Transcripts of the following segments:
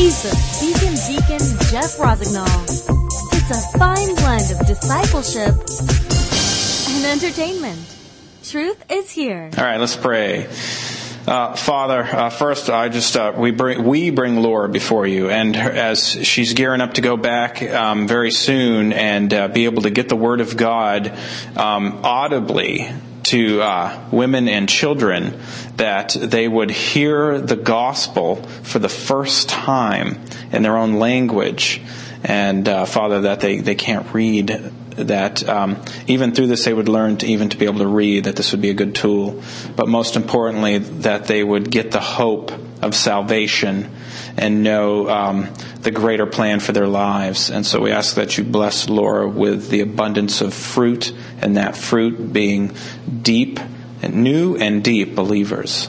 Ethan, Deacon Deacon Jeff Rossignol. It's a fine blend of discipleship and entertainment. Truth is here. All right, let's pray. Uh, Father, uh, first, I just uh, we bring we bring Laura before you, and her, as she's gearing up to go back um, very soon and uh, be able to get the Word of God um, audibly to uh, women and children, that they would hear the gospel for the first time in their own language, and uh, Father, that they they can't read that um, even through this they would learn to even to be able to read that this would be a good tool. But most importantly that they would get the hope of salvation and know um, the greater plan for their lives and so we ask that you bless laura with the abundance of fruit and that fruit being deep and new and deep believers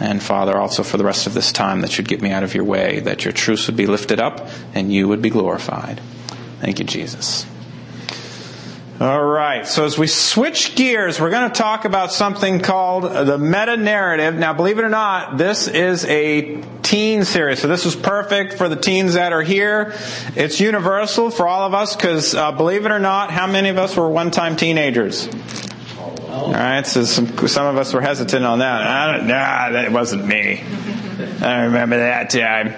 and Father, also for the rest of this time, that you'd get me out of your way, that your truths would be lifted up and you would be glorified. Thank you, Jesus. All right. So as we switch gears, we're going to talk about something called the meta narrative. Now, believe it or not, this is a teen series. So this is perfect for the teens that are here. It's universal for all of us because, uh, believe it or not, how many of us were one-time teenagers? All right. So some, some of us were hesitant on that. I don't, nah, that wasn't me. I remember that time.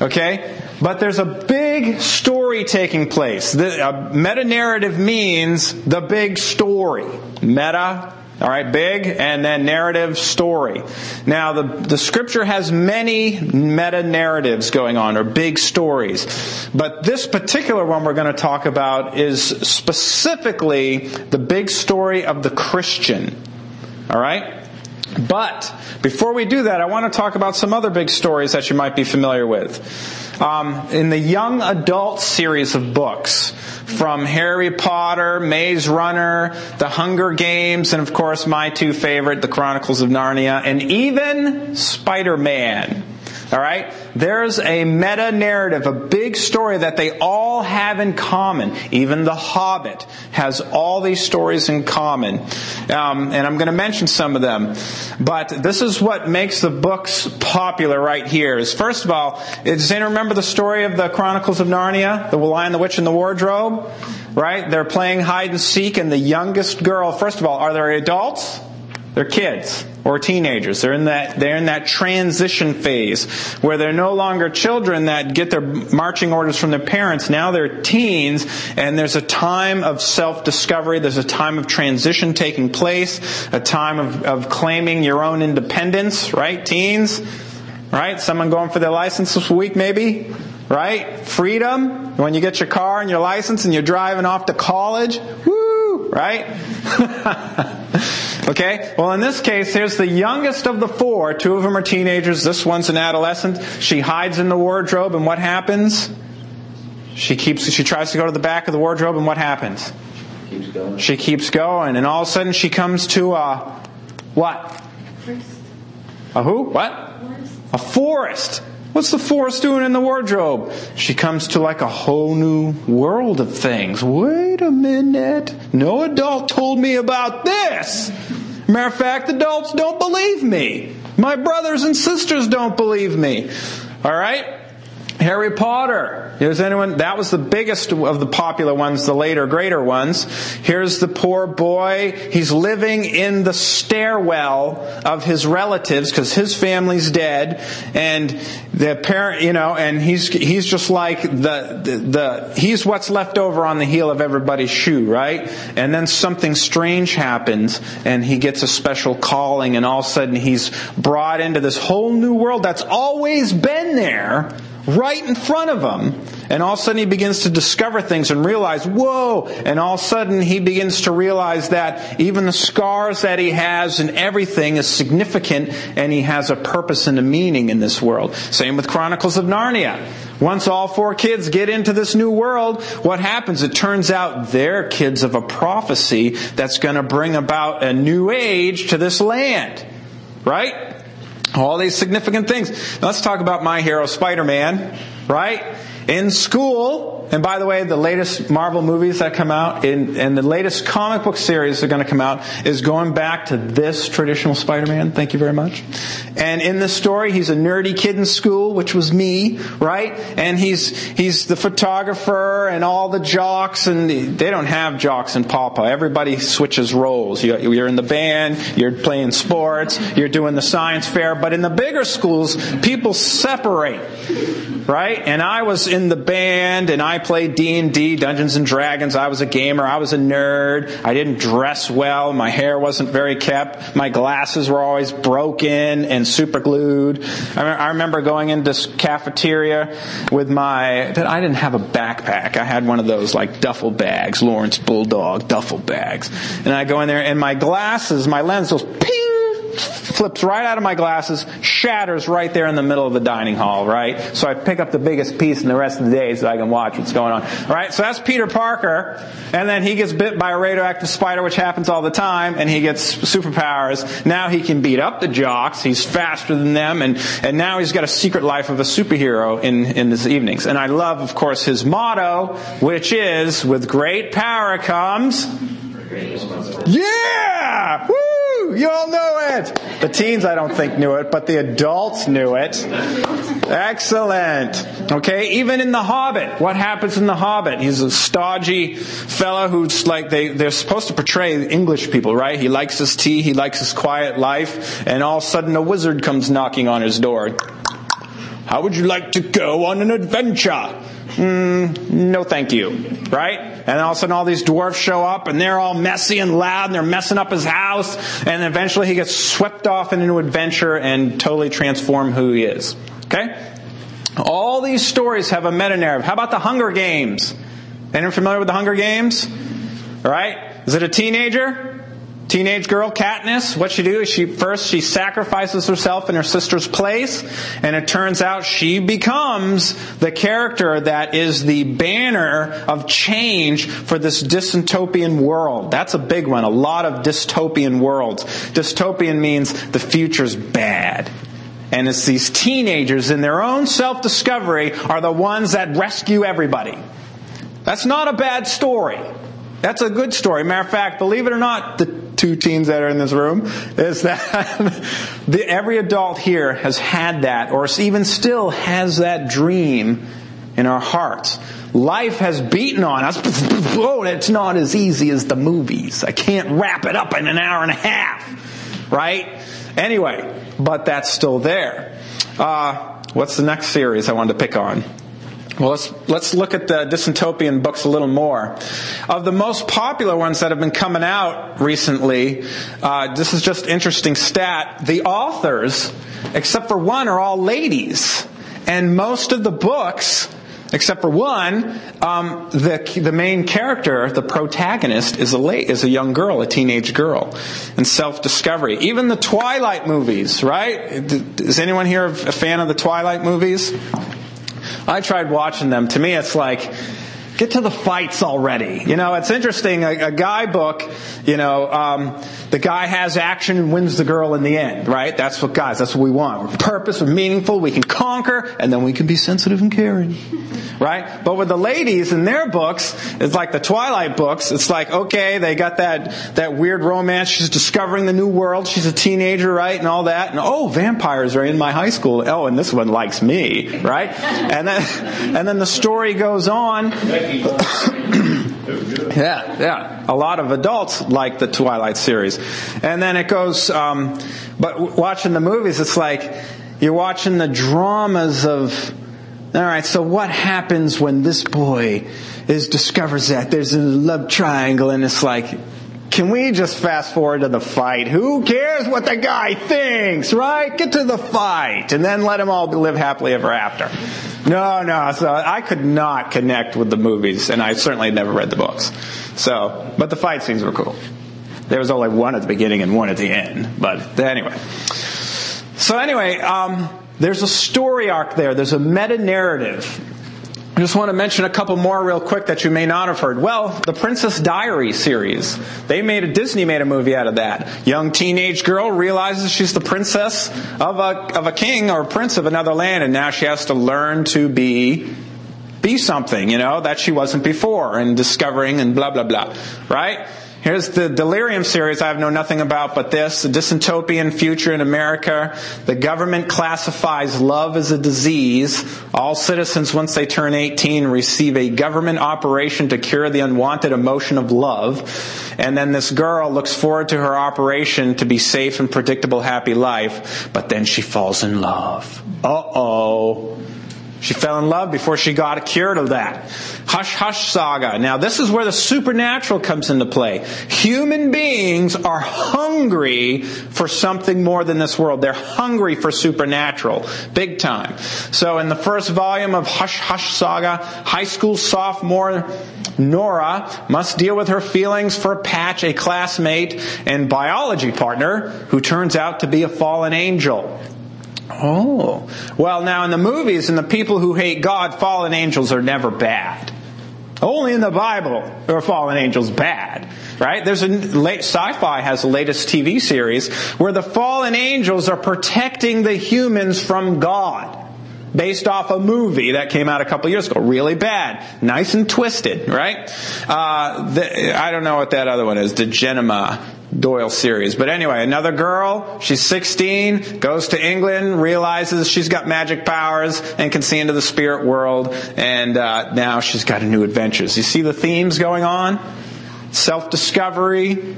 Okay. But there's a big story taking place. The, uh, meta narrative means the big story. Meta, all right, big, and then narrative story. Now, the, the scripture has many meta narratives going on, or big stories. But this particular one we're going to talk about is specifically the big story of the Christian. All right? But before we do that, I want to talk about some other big stories that you might be familiar with. Um, in the young adult series of books, from Harry Potter, Maze Runner, The Hunger Games, and of course my two favorite, The Chronicles of Narnia, and even Spider-Man. All right? There's a meta narrative, a big story that they all have in common. Even The Hobbit has all these stories in common. Um, and I'm going to mention some of them. But this is what makes the books popular right here. Is first of all, does anyone remember the story of the Chronicles of Narnia? The Lion, the Witch, and the Wardrobe? Right? They're playing hide and seek, and the youngest girl, first of all, are there adults? They're kids or teenagers. They're in that, they're in that transition phase where they're no longer children that get their marching orders from their parents. Now they're teens and there's a time of self-discovery. There's a time of transition taking place, a time of, of claiming your own independence, right? Teens, right? Someone going for their license this week maybe? Right? Freedom. When you get your car and your license and you're driving off to college. Woo! Right? Okay? Well, in this case, here's the youngest of the four. Two of them are teenagers. This one's an adolescent. She hides in the wardrobe, and what happens? She keeps, she tries to go to the back of the wardrobe, and what happens? Keeps going. She keeps going, and all of a sudden she comes to a, what? A forest. A who? What? A forest. What's the forest doing in the wardrobe? She comes to like a whole new world of things. Wait a minute. No adult told me about this. Matter of fact, adults don't believe me. My brothers and sisters don't believe me. All right? Harry Potter. Is anyone? That was the biggest of the popular ones, the later, greater ones. Here's the poor boy. He's living in the stairwell of his relatives because his family's dead, and the parent, you know, and he's he's just like the, the the he's what's left over on the heel of everybody's shoe, right? And then something strange happens, and he gets a special calling, and all of a sudden he's brought into this whole new world that's always been there right in front of him. And all of a sudden he begins to discover things and realize, whoa! And all of a sudden he begins to realize that even the scars that he has and everything is significant and he has a purpose and a meaning in this world. Same with Chronicles of Narnia. Once all four kids get into this new world, what happens? It turns out they're kids of a prophecy that's going to bring about a new age to this land. Right? All these significant things. Let's talk about my hero, Spider-Man, right? In school, And by the way, the latest Marvel movies that come out in, and the latest comic book series that are going to come out is going back to this traditional Spider-Man. Thank you very much. And in this story, he's a nerdy kid in school, which was me, right? And he's, he's the photographer and all the jocks and they don't have jocks in Papa. Everybody switches roles. You're in the band, you're playing sports, you're doing the science fair, but in the bigger schools, people separate, right? And I was in the band and I played D&D, Dungeons and Dragons. I was a gamer. I was a nerd. I didn't dress well. My hair wasn't very kept. My glasses were always broken and super glued. I remember going into cafeteria with my, I didn't have a backpack. I had one of those like duffel bags, Lawrence Bulldog duffel bags. And I go in there and my glasses, my lens goes ping flips right out of my glasses, shatters right there in the middle of the dining hall, right? So I pick up the biggest piece in the rest of the day so I can watch what's going on. Right? So that's Peter Parker, and then he gets bit by a radioactive spider, which happens all the time, and he gets superpowers. Now he can beat up the jocks, he's faster than them, and, and now he's got a secret life of a superhero in, in his evenings. And I love, of course, his motto, which is, with great power comes... Yeah! Woo! You all know it. The teens, I don't think, knew it, but the adults knew it. Excellent. Okay, even in The Hobbit, what happens in The Hobbit? He's a stodgy fellow who's like, they, they're supposed to portray English people, right? He likes his tea, he likes his quiet life, and all of a sudden a wizard comes knocking on his door. How would you like to go on an adventure? Mm, no thank you. Right? And all of a sudden all these dwarfs show up and they're all messy and loud and they're messing up his house and eventually he gets swept off into adventure and totally transform who he is. Okay? All these stories have a meta narrative. How about the Hunger Games? Anyone familiar with the Hunger Games? All right? Is it a teenager? Teenage girl Katniss, what she do is she first she sacrifices herself in her sister's place, and it turns out she becomes the character that is the banner of change for this dystopian world. That's a big one. A lot of dystopian worlds. Dystopian means the future's bad. And it's these teenagers in their own self-discovery are the ones that rescue everybody. That's not a bad story. That's a good story. Matter of fact, believe it or not, the two teens that are in this room is that the, every adult here has had that or even still has that dream in our hearts. Life has beaten on us. Oh, it's not as easy as the movies. I can't wrap it up in an hour and a half. Right? Anyway, but that's still there. Uh, what's the next series I wanted to pick on? Well, let's, let's look at the dystopian books a little more. Of the most popular ones that have been coming out recently, uh, this is just interesting stat. The authors, except for one, are all ladies. And most of the books, except for one, um, the the main character, the protagonist, is a late, is a young girl, a teenage girl, and self discovery. Even the Twilight movies, right? Is anyone here a fan of the Twilight movies? I tried watching them. To me, it's like, get to the fights already. You know, it's interesting. A, a guy book, you know, um, the guy has action and wins the girl in the end, right? That's what guys, that's what we want. We're purpose, we're meaningful, we can conquer, and then we can be sensitive and caring right? But with the ladies in their books, it's like the Twilight books. It's like, okay, they got that, that weird romance. She's discovering the new world. She's a teenager, right? And all that. And oh, vampires are in my high school. Oh, and this one likes me, right? And then, and then the story goes on. Yeah, yeah. A lot of adults like the Twilight series. And then it goes, um, but watching the movies, it's like, you're watching the dramas of, all right, so what happens when this boy is discovers that there's a love triangle and it's like can we just fast forward to the fight? Who cares what the guy thinks, right? Get to the fight and then let them all live happily ever after. No, no, so I could not connect with the movies and I certainly never read the books. So, but the fight scenes were cool. There was only one at the beginning and one at the end, but anyway. So anyway, um, there's a story arc there. There's a meta narrative. I just want to mention a couple more real quick that you may not have heard. Well, the Princess Diary series. They made a Disney made a movie out of that. Young teenage girl realizes she's the princess of a of a king or prince of another land and now she has to learn to be be something, you know, that she wasn't before and discovering and blah, blah, blah. Right? Here's the Delirium series I have known nothing about but this. The dystopian future in America. The government classifies love as a disease. All citizens, once they turn 18, receive a government operation to cure the unwanted emotion of love. And then this girl looks forward to her operation to be safe and predictable happy life. But then she falls in love. Uh oh. She fell in love before she got cured of that. Hush Hush Saga. Now this is where the supernatural comes into play. Human beings are hungry for something more than this world. They're hungry for supernatural. Big time. So in the first volume of Hush Hush Saga, high school sophomore Nora must deal with her feelings for Patch, a classmate and biology partner who turns out to be a fallen angel. Oh. Well, now in the movies and the people who hate God, fallen angels are never bad. Only in the Bible are fallen angels bad, right? There's a late sci-fi has the latest TV series where the fallen angels are protecting the humans from God. Based off a movie that came out a couple years ago. Really bad. Nice and twisted, right? Uh, the, I don't know what that other one is. The Gemma Doyle series. But anyway, another girl, she's 16, goes to England, realizes she's got magic powers and can see into the spirit world, and uh, now she's got a new adventures. You see the themes going on? Self-discovery.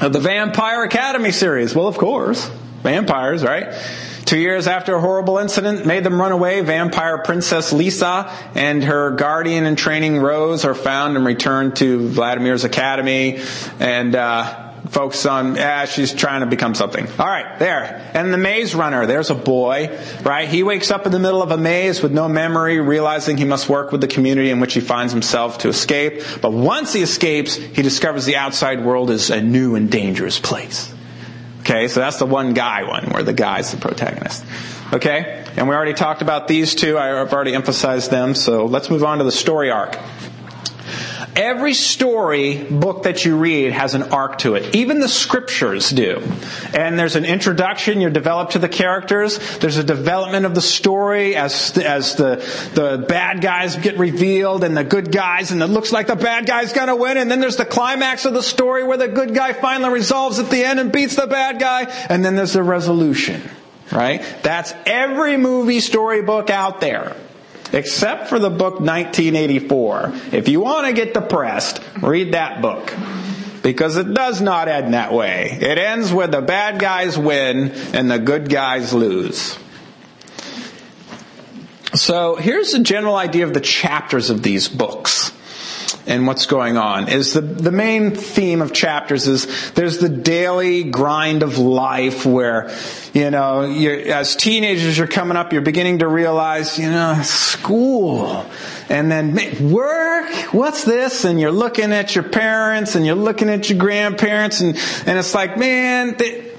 Uh, the Vampire Academy series. Well, of course. Vampires, right? Two years after a horrible incident made them run away, vampire princess Lissa and her guardian in training Rose are found and returned to Vladimir's academy. And, uh, focus on, ah, she's trying to become something. All right, there. And the maze runner, there's a boy, right? He wakes up in the middle of a maze with no memory, realizing he must work with the community in which he finds himself to escape. But once he escapes, he discovers the outside world is a new and dangerous place. Okay, so that's the one guy one, where the guy's the protagonist. Okay? And we already talked about these two. I've already emphasized them, so let's move on to the story arc. Every story book that you read has an arc to it. Even the scriptures do. And there's an introduction, you're developed to the characters. There's a development of the story as, as the, the bad guys get revealed and the good guys, and it looks like the bad guy's gonna win. And then there's the climax of the story where the good guy finally resolves at the end and beats the bad guy. And then there's the resolution. Right? That's every movie storybook out there except for the book 1984. If you want to get depressed, read that book. Because it does not end that way. It ends where the bad guys win and the good guys lose. So here's a general idea of the chapters of these books and what's going on is the, the main theme of chapters is there's the daily grind of life where, you know, as teenagers you're coming up, you're beginning to realize, you know, school and then work, what's this? And you're looking at your parents and you're looking at your grandparents and, and it's like, man, they,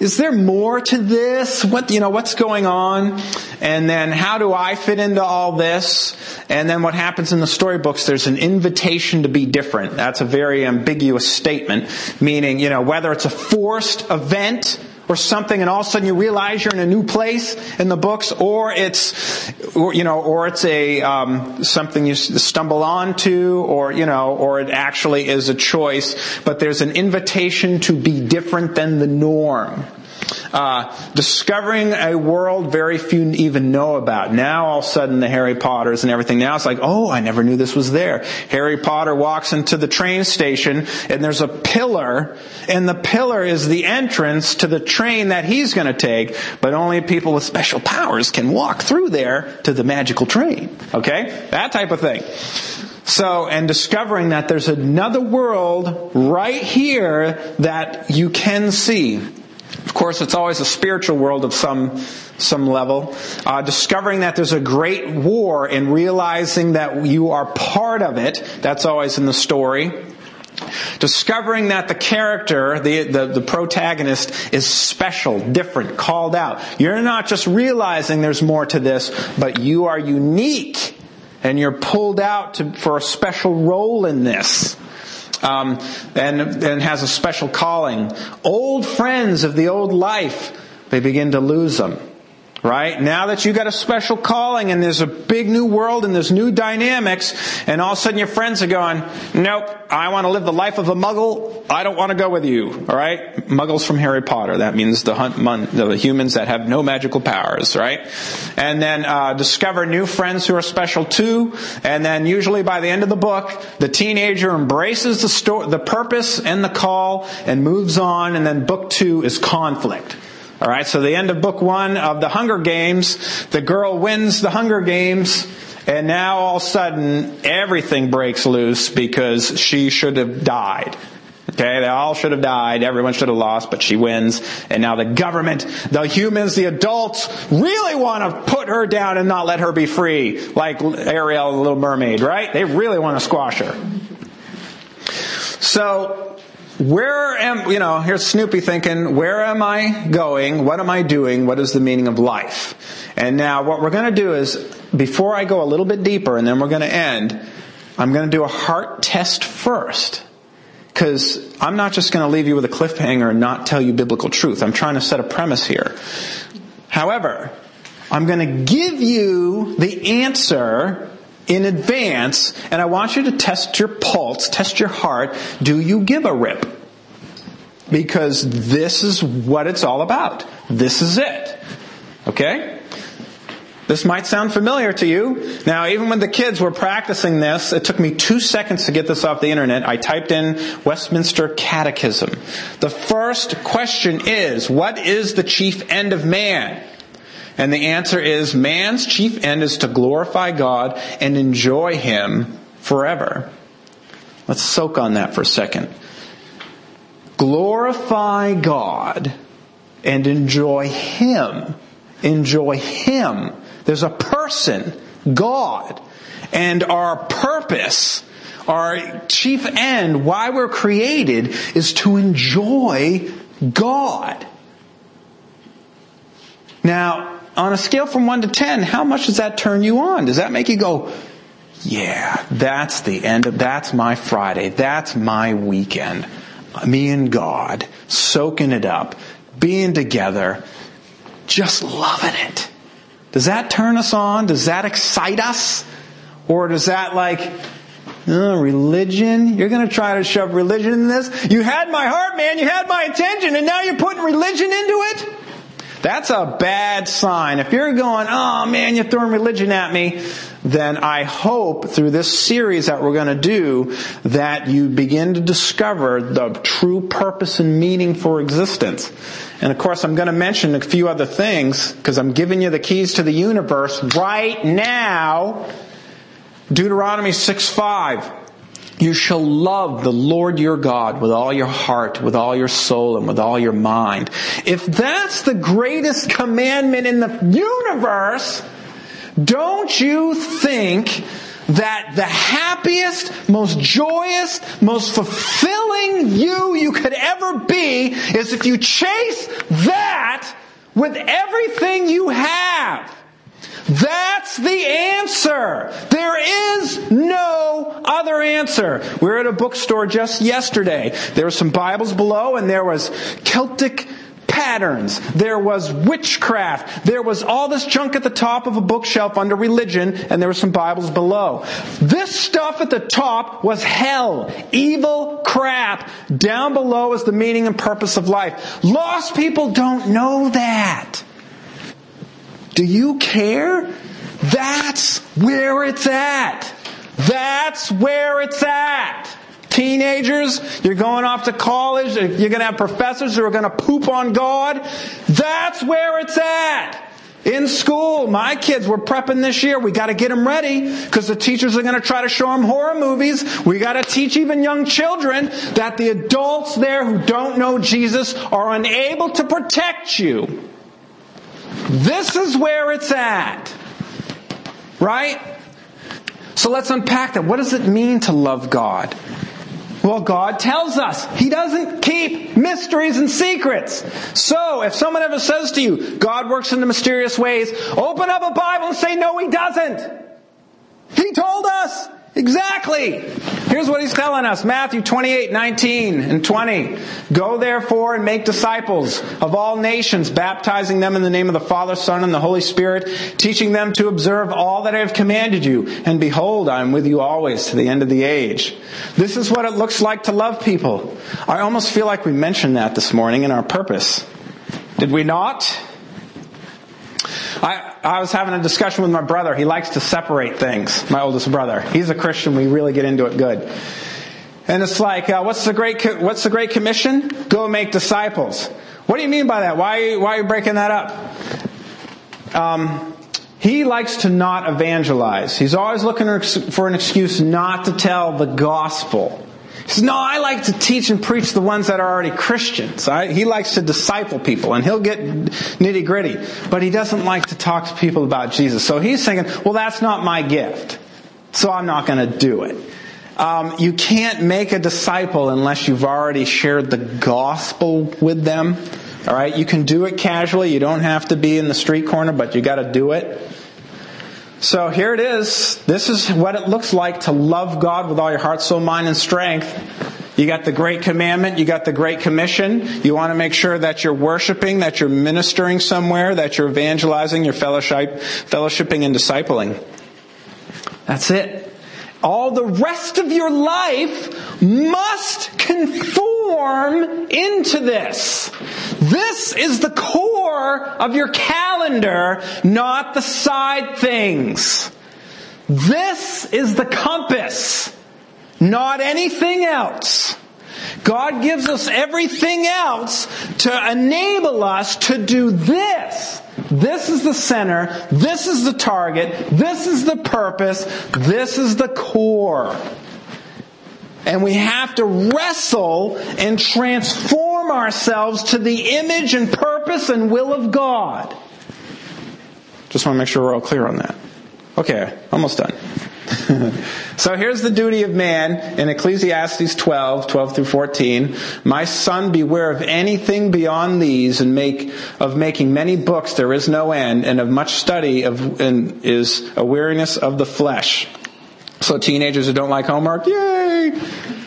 is there more to this? What, you know, what's going on? And then how do I fit into all this? And then what happens in the storybooks, there's an invitation to be different. That's a very ambiguous statement, meaning, you know, whether it's a forced event or something and all of a sudden you realize you're in a new place in the books or it's you know or it's a um, something you stumble onto or you know or it actually is a choice but there's an invitation to be different than the norm uh, discovering a world very few even know about. Now all of a sudden the Harry Potters and everything. Now it's like, oh, I never knew this was there. Harry Potter walks into the train station and there's a pillar and the pillar is the entrance to the train that he's going to take, but only people with special powers can walk through there to the magical train. Okay? That type of thing. So, and discovering that there's another world right here that you can see. Of course, it's always a spiritual world of some some level. Uh, discovering that there's a great war and realizing that you are part of it. That's always in the story. Discovering that the character, the, the, the, protagonist, is special, different, called out. You're not just realizing there's more to this, but you are unique and you're pulled out to, for a special role in this um, and, and has a special calling. Old friends of the old life, they begin to lose them. Right? Now that you got a special calling and there's a big new world and there's new dynamics, and all of a sudden your friends are going, nope, I want to live the life of a muggle. I don't want to go with you, all right? Muggles from Harry Potter. That means the, hunt, the humans that have no magical powers, right? And then uh, discover new friends who are special too. And then usually by the end of the book, the teenager embraces the, sto- the purpose and the call and moves on. And then book two is conflict. All right, so the end of book one of the Hunger Games, the girl wins the Hunger Games, and now all of a sudden everything breaks loose because she should have died. Okay, they all should have died, everyone should have lost, but she wins, and now the government, the humans, the adults really want to put her down and not let her be free, like Ariel, the little mermaid, right? They really want to squash her. So, where am, you know, here's Snoopy thinking, where am I going? What am I doing? What is the meaning of life? And now what we're going to do is, before I go a little bit deeper and then we're going to end, I'm going to do a heart test first. Because I'm not just going to leave you with a cliffhanger and not tell you biblical truth. I'm trying to set a premise here. However, I'm going to give you the answer in advance, and I want you to test your pulse, test your heart. Do you give a rip? Because this is what it's all about. This is it. Okay? This might sound familiar to you. Now, even when the kids were practicing this, it took me two seconds to get this off the internet. I typed in Westminster Catechism. The first question is, what is the chief end of man? And the answer is man's chief end is to glorify God and enjoy Him forever. Let's soak on that for a second. Glorify God and enjoy Him. Enjoy Him. There's a person, God, and our purpose, our chief end, why we're created, is to enjoy God. Now, on a scale from 1 to 10, how much does that turn you on? Does that make you go, yeah, that's the end of, that's my Friday. That's my weekend. Me and God, soaking it up, being together, just loving it. Does that turn us on? Does that excite us? Or does that like, oh, religion? You're gonna try to shove religion in this? You had my heart, man. You had my attention and now you're putting religion into it? That's a bad sign. If you're going, oh man, you're throwing religion at me, then I hope through this series that we're going to do that you begin to discover the true purpose and meaning for existence. And of course, I'm going to mention a few other things because I'm giving you the keys to the universe right now. Deuteronomy 6 5. You shall love the Lord your God with all your heart, with all your soul, and with all your mind. If that's the greatest commandment in the universe, don't you think that the happiest, most joyous, most fulfilling you you could ever be is if you chase that with everything you have? That's the answer. There is no other answer. We were at a bookstore just yesterday. There were some Bibles below and there was Celtic patterns. There was witchcraft. There was all this junk at the top of a bookshelf under religion, and there were some Bibles below. This stuff at the top was hell. Evil crap. Down below is the meaning and purpose of life. Lost people don't know that. Do you care? That's where it's at. That's where it's at. Teenagers, you're going off to college, you're going to have professors who are going to poop on God. That's where it's at. In school, my kids were prepping this year. We got to get them ready because the teachers are going to try to show them horror movies. We got to teach even young children that the adults there who don't know Jesus are unable to protect you. This is where it's at. Right? So let's unpack that. What does it mean to love God? Well, God tells us He doesn't keep mysteries and secrets. So, if someone ever says to you, God works in the mysterious ways, open up a Bible and say, no, He doesn't. He told us Exactly. Here's what he's telling us. Matthew 28, 19 and 20. Go therefore and make disciples of all nations, baptizing them in the name of the Father, Son, and the Holy Spirit, teaching them to observe all that I have commanded you. And behold, I am with you always to the end of the age. This is what it looks like to love people. I almost feel like we mentioned that this morning in our purpose. Did we not? I, I was having a discussion with my brother. He likes to separate things, my oldest brother. He's a Christian. We really get into it good. And it's like, uh, what's the great, what's the great commission? Go make disciples. What do you mean by that? Why, why are you breaking that up? Um, he likes to not evangelize. He's always looking for an excuse not to tell the gospel. He says, no, I like to teach and preach the ones that are already Christians. I, he likes to disciple people and he'll get nitty gritty, but he doesn't like to talk to people about Jesus. So he's thinking, well, that's not my gift. So I'm not going to do it. Um, you can't make a disciple unless you've already shared the gospel with them. All right, you can do it casually. You don't have to be in the street corner, but you got to do it. So here it is. This is what it looks like to love God with all your heart, soul, mind, and strength. You got the great commandment, you got the great commission. You want to make sure that you're worshiping, that you're ministering somewhere, that you're evangelizing, you're fellowship, fellowshipping and discipling. That's it. All the rest of your life must conform into this. This is the core of your calendar, not the side things. This is the compass, not anything else. God gives us everything else to enable us to do this. This is the center. This is the target. This is the purpose. This is the core. And we have to wrestle and transform ourselves to the image and purpose and will of God. Just want to make sure we're all clear on that. Okay, almost done. so here's the duty of man in Ecclesiastes 12, 12 through 14. My son, beware of anything beyond these and make, of making many books there is no end and of much study of, and is a weariness of the flesh. So teenagers who don't like homework, yay!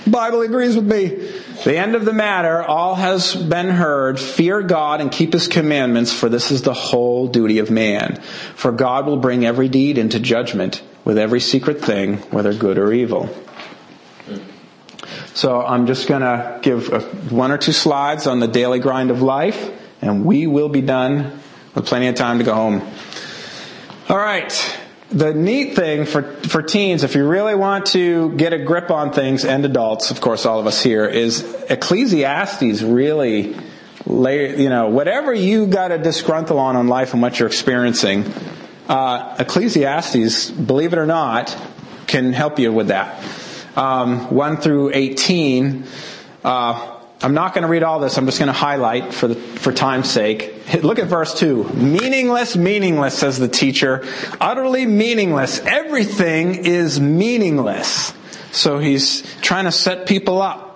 Bible agrees with me. The end of the matter, all has been heard. Fear God and keep his commandments, for this is the whole duty of man. For God will bring every deed into judgment with every secret thing, whether good or evil. So I'm just going to give one or two slides on the daily grind of life, and we will be done with plenty of time to go home. All right the neat thing for, for teens, if you really want to get a grip on things, and adults, of course, all of us here, is Ecclesiastes really lay, you know, whatever you got a disgruntle on in life and what you're experiencing, uh, Ecclesiastes, believe it or not, can help you with that. Um, 1 through 18, uh, I'm not going to read all this. I'm just going to highlight for the, for time's sake. Look at verse 2. Meaningless, meaningless, says the teacher. Utterly meaningless. Everything is meaningless. So he's trying to set people up,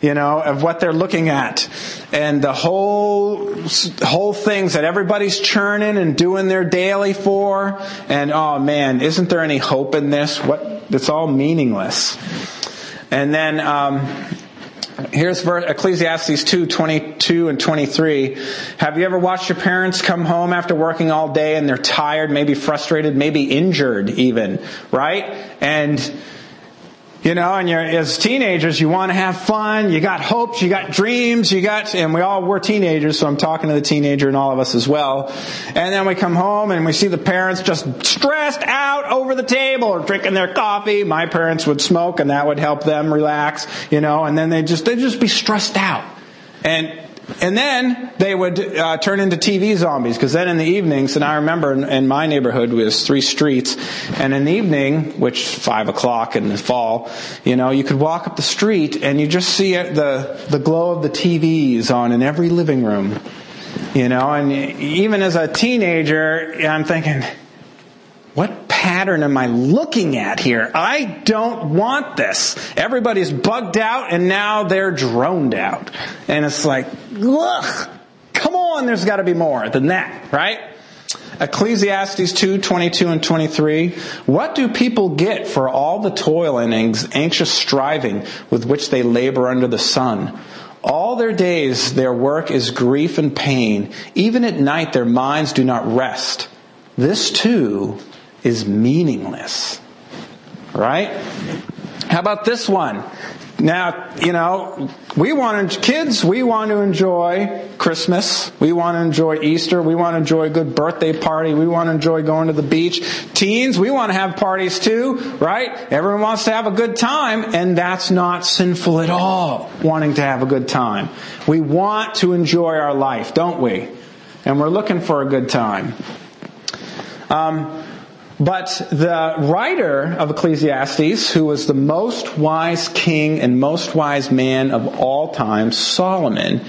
you know, of what they're looking at. And the whole, whole things that everybody's churning and doing their daily for. And oh man, isn't there any hope in this? What, it's all meaningless. And then, um, Here's Ecclesiastes 2, 22 and 23. Have you ever watched your parents come home after working all day and they're tired, maybe frustrated, maybe injured even, right? And you know, and you're, as teenagers, you want to have fun, you got hopes, you got dreams, you got, and we all were teenagers, so I'm talking to the teenager and all of us as well. And then we come home and we see the parents just stressed out over the table or drinking their coffee. My parents would smoke and that would help them relax, you know, and then they just, they'd just be stressed out. And and then they would uh, turn into TV zombies because then in the evenings, and I remember in, in my neighborhood was three streets, and in the evening, which five o'clock in the fall, you know, you could walk up the street and you just see the the glow of the TVs on in every living room, you know, and even as a teenager, I'm thinking, what pattern am I looking at here? I don't want this. Everybody's bugged out and now they're droned out. And it's like, ugh, come on, there's got to be more than that, right? Ecclesiastes 2, 22 and 23. What do people get for all the toil and anxious striving with which they labor under the sun? All their days their work is grief and pain. Even at night their minds do not rest. This too is meaningless. Right? How about this one? Now, you know, we want to, kids, we want to enjoy Christmas. We want to enjoy Easter. We want to enjoy a good birthday party. We want to enjoy going to the beach. Teens, we want to have parties too, right? Everyone wants to have a good time, and that's not sinful at all, wanting to have a good time. We want to enjoy our life, don't we? And we're looking for a good time. Um, but the writer of Ecclesiastes, who was the most wise king and most wise man of all time, Solomon,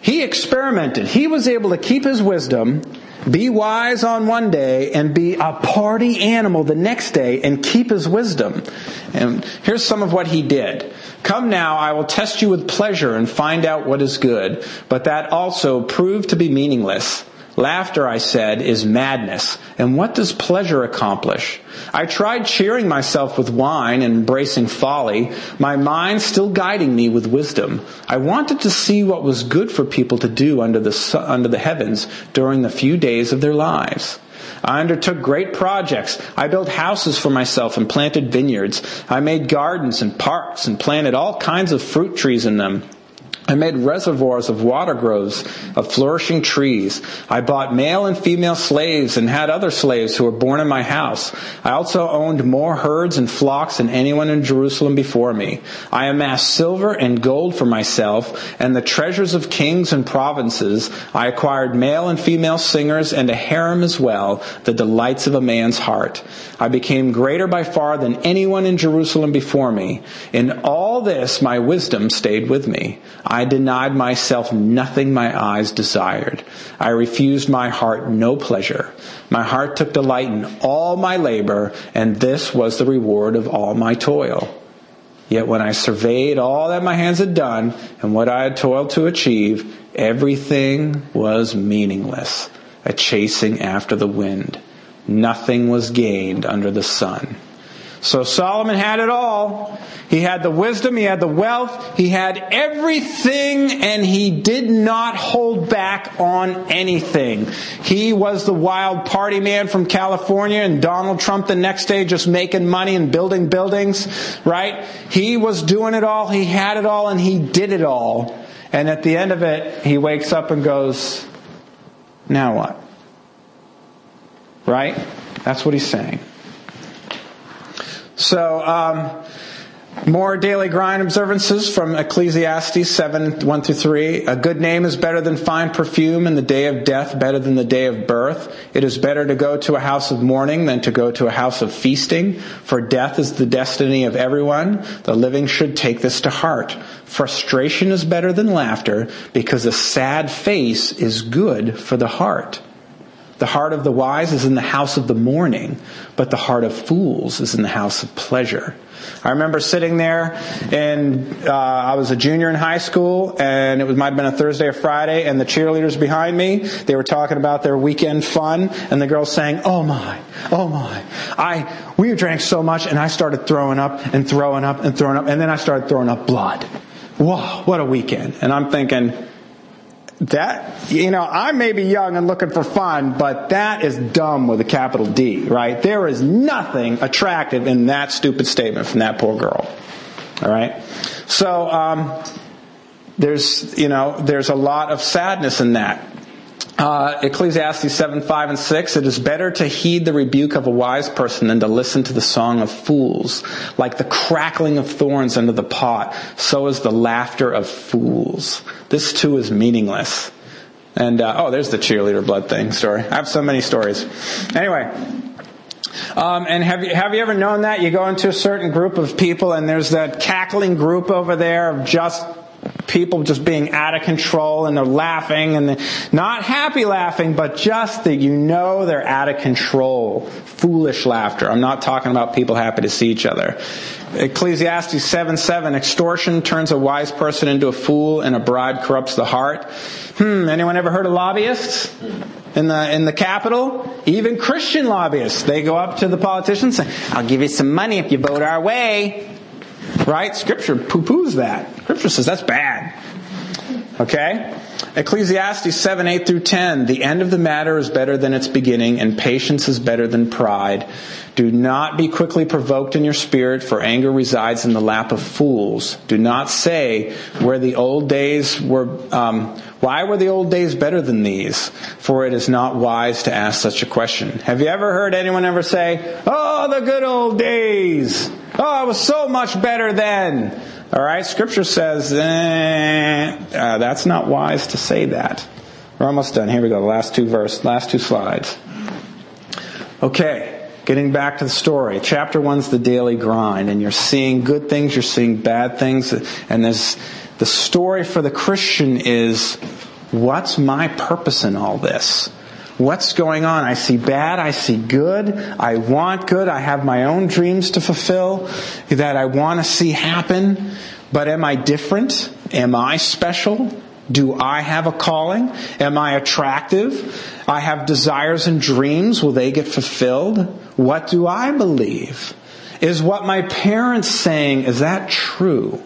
he experimented. He was able to keep his wisdom, be wise on one day, and be a party animal the next day and keep his wisdom. And here's some of what he did. Come now, I will test you with pleasure and find out what is good, but that also proved to be meaningless. Laughter, I said, is madness. And what does pleasure accomplish? I tried cheering myself with wine and embracing folly, my mind still guiding me with wisdom. I wanted to see what was good for people to do under the, under the heavens during the few days of their lives. I undertook great projects. I built houses for myself and planted vineyards. I made gardens and parks and planted all kinds of fruit trees in them. I made reservoirs of water groves, of flourishing trees. I bought male and female slaves and had other slaves who were born in my house. I also owned more herds and flocks than anyone in Jerusalem before me. I amassed silver and gold for myself and the treasures of kings and provinces. I acquired male and female singers and a harem as well, the delights of a man's heart. I became greater by far than anyone in Jerusalem before me. In all this, my wisdom stayed with me. I denied myself nothing my eyes desired. I refused my heart no pleasure. My heart took delight in all my labor, and this was the reward of all my toil. Yet when I surveyed all that my hands had done and what I had toiled to achieve, everything was meaningless, a chasing after the wind. Nothing was gained under the sun. So Solomon had it all. He had the wisdom, he had the wealth, he had everything, and he did not hold back on anything. He was the wild party man from California, and Donald Trump the next day just making money and building buildings, right? He was doing it all, he had it all, and he did it all. And at the end of it, he wakes up and goes, Now what? Right? That's what he's saying. So, um, more daily grind observances from Ecclesiastes 7, 1 through 3. A good name is better than fine perfume, and the day of death better than the day of birth. It is better to go to a house of mourning than to go to a house of feasting, for death is the destiny of everyone. The living should take this to heart. Frustration is better than laughter, because a sad face is good for the heart. The heart of the wise is in the house of the mourning, but the heart of fools is in the house of pleasure. I remember sitting there, and uh, I was a junior in high school, and it was might have been a Thursday or Friday, and the cheerleaders behind me, they were talking about their weekend fun, and the girls saying, "Oh my, oh my, I we drank so much, and I started throwing up and throwing up and throwing up, and then I started throwing up blood. Whoa, what a weekend!" And I'm thinking that, you know, I may be young and looking for fun, but that is dumb with a capital D, right? There is nothing attractive in that stupid statement from that poor girl. All right? So, um, there's, you know, there's a lot of sadness in that. Uh, Ecclesiastes 7, 5, and 6, it is better to heed the rebuke of a wise person than to listen to the song of fools. Like the crackling of thorns under the pot, so is the laughter of fools. This too is meaningless. And, uh, oh, there's the cheerleader blood thing story. I have so many stories. Anyway, um, and have you, have you ever known that? You go into a certain group of people and there's that cackling group over there of just people just being out of control and they're laughing and they're not happy laughing, but just that you know they're out of control. Foolish laughter. I'm not talking about people happy to see each other. Ecclesiastes 7 7, extortion turns a wise person into a fool and a bribe corrupts the heart. Hmm, anyone ever heard of lobbyists? In the, in the capital? Even Christian lobbyists. They go up to the politicians and say, I'll give you some money if you vote our way. Right? Scripture poo-poos that. Scripture says that's bad. Okay? Ecclesiastes 7, 8 through 10. The end of the matter is better than its beginning, and patience is better than pride. Do not be quickly provoked in your spirit, for anger resides in the lap of fools. Do not say, where the old days were, um, why were the old days better than these? For it is not wise to ask such a question. Have you ever heard anyone ever say, oh, the good old days? Oh, it was so much better then. All right, Scripture says eh, uh, that's not wise to say that. We're almost done. Here we go. The last two verse, last two slides. Okay, getting back to the story. Chapter one's the daily grind, and you're seeing good things, you're seeing bad things, and there's the story for the Christian is what's my purpose in all this? What's going on? I see bad, I see good, I want good, I have my own dreams to fulfill that I want to see happen, but am I different? Am I special? Do I have a calling? Am I attractive? I have desires and dreams. Will they get fulfilled? What do I believe? Is what my parents saying, is that true?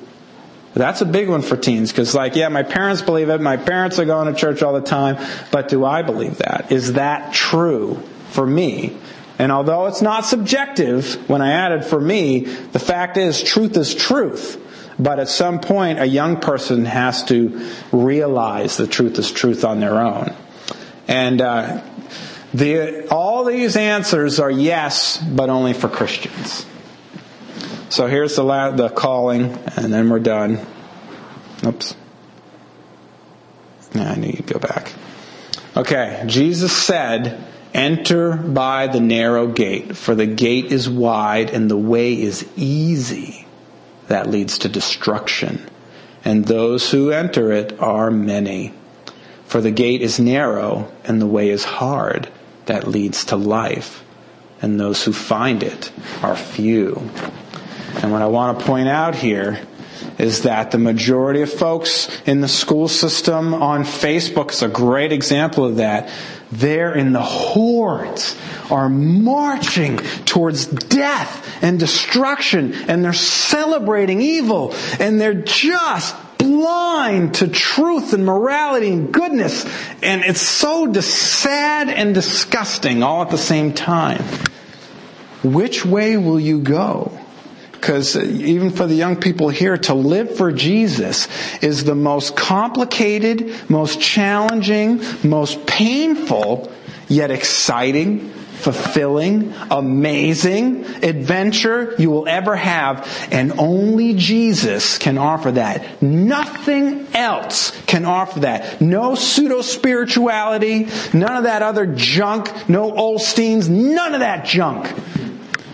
That's a big one for teens because like, yeah, my parents believe it. My parents are going to church all the time. But do I believe that? Is that true for me? And although it's not subjective, when I added for me, the fact is truth is truth. But at some point, a young person has to realize the truth is truth on their own. And uh, the, all these answers are yes, but only for Christians. So here's the, la- the calling, and then we're done. Oops. Yeah, I need to go back. Okay, Jesus said, Enter by the narrow gate, for the gate is wide and the way is easy that leads to destruction, and those who enter it are many. For the gate is narrow and the way is hard that leads to life, and those who find it are few. And what I want to point out here is that the majority of folks in the school system on Facebook is a great example of that. They're in the hordes are marching towards death and destruction and they're celebrating evil and they're just blind to truth and morality and goodness. And it's so sad and disgusting all at the same time. Which way will you go? Because uh, even for the young people here, to live for Jesus is the most complicated, most challenging, most painful, yet exciting, fulfilling, amazing adventure you will ever have. And only Jesus can offer that. Nothing else can offer that. No pseudo spirituality, none of that other junk, no Osteens, none of that junk.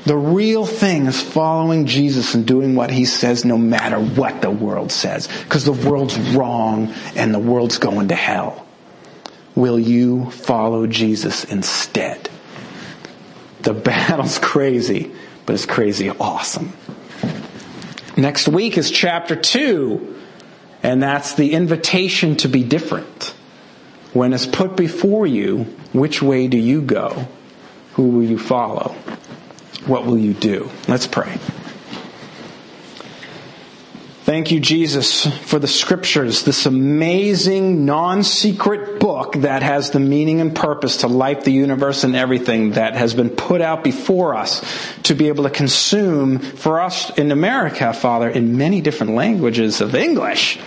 The real thing is following Jesus and doing what he says no matter what the world says. Because the world's wrong and the world's going to hell. Will you follow Jesus instead? The battle's crazy, but it's crazy awesome. Next week is chapter 2, and that's the invitation to be different. When it's put before you, which way do you go? Who will you follow? What will you do? Let's pray. Thank you, Jesus, for the scriptures, this amazing, non-secret book that has the meaning and purpose to life, the universe, and everything that has been put out before us to be able to consume for us in America, Father, in many different languages of English.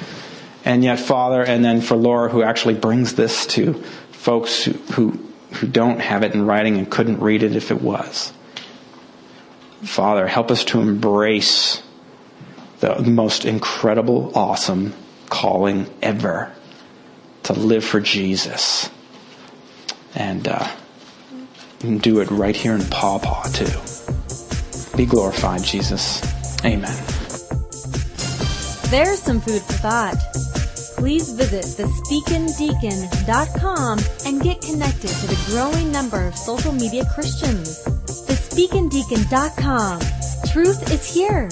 And yet, Father, and then for Laura, who actually brings this to folks who, who, who don't have it in writing and couldn't read it if it was. Father, help us to embrace the most incredible, awesome calling ever to live for Jesus. And uh, do it right here in Paw Paw, too. Be glorified, Jesus. Amen. There's some food for thought. please visit thespeakindeacon.com and get connected to the growing number of social media Christians. Thespeakindeacon.com. Truth is here.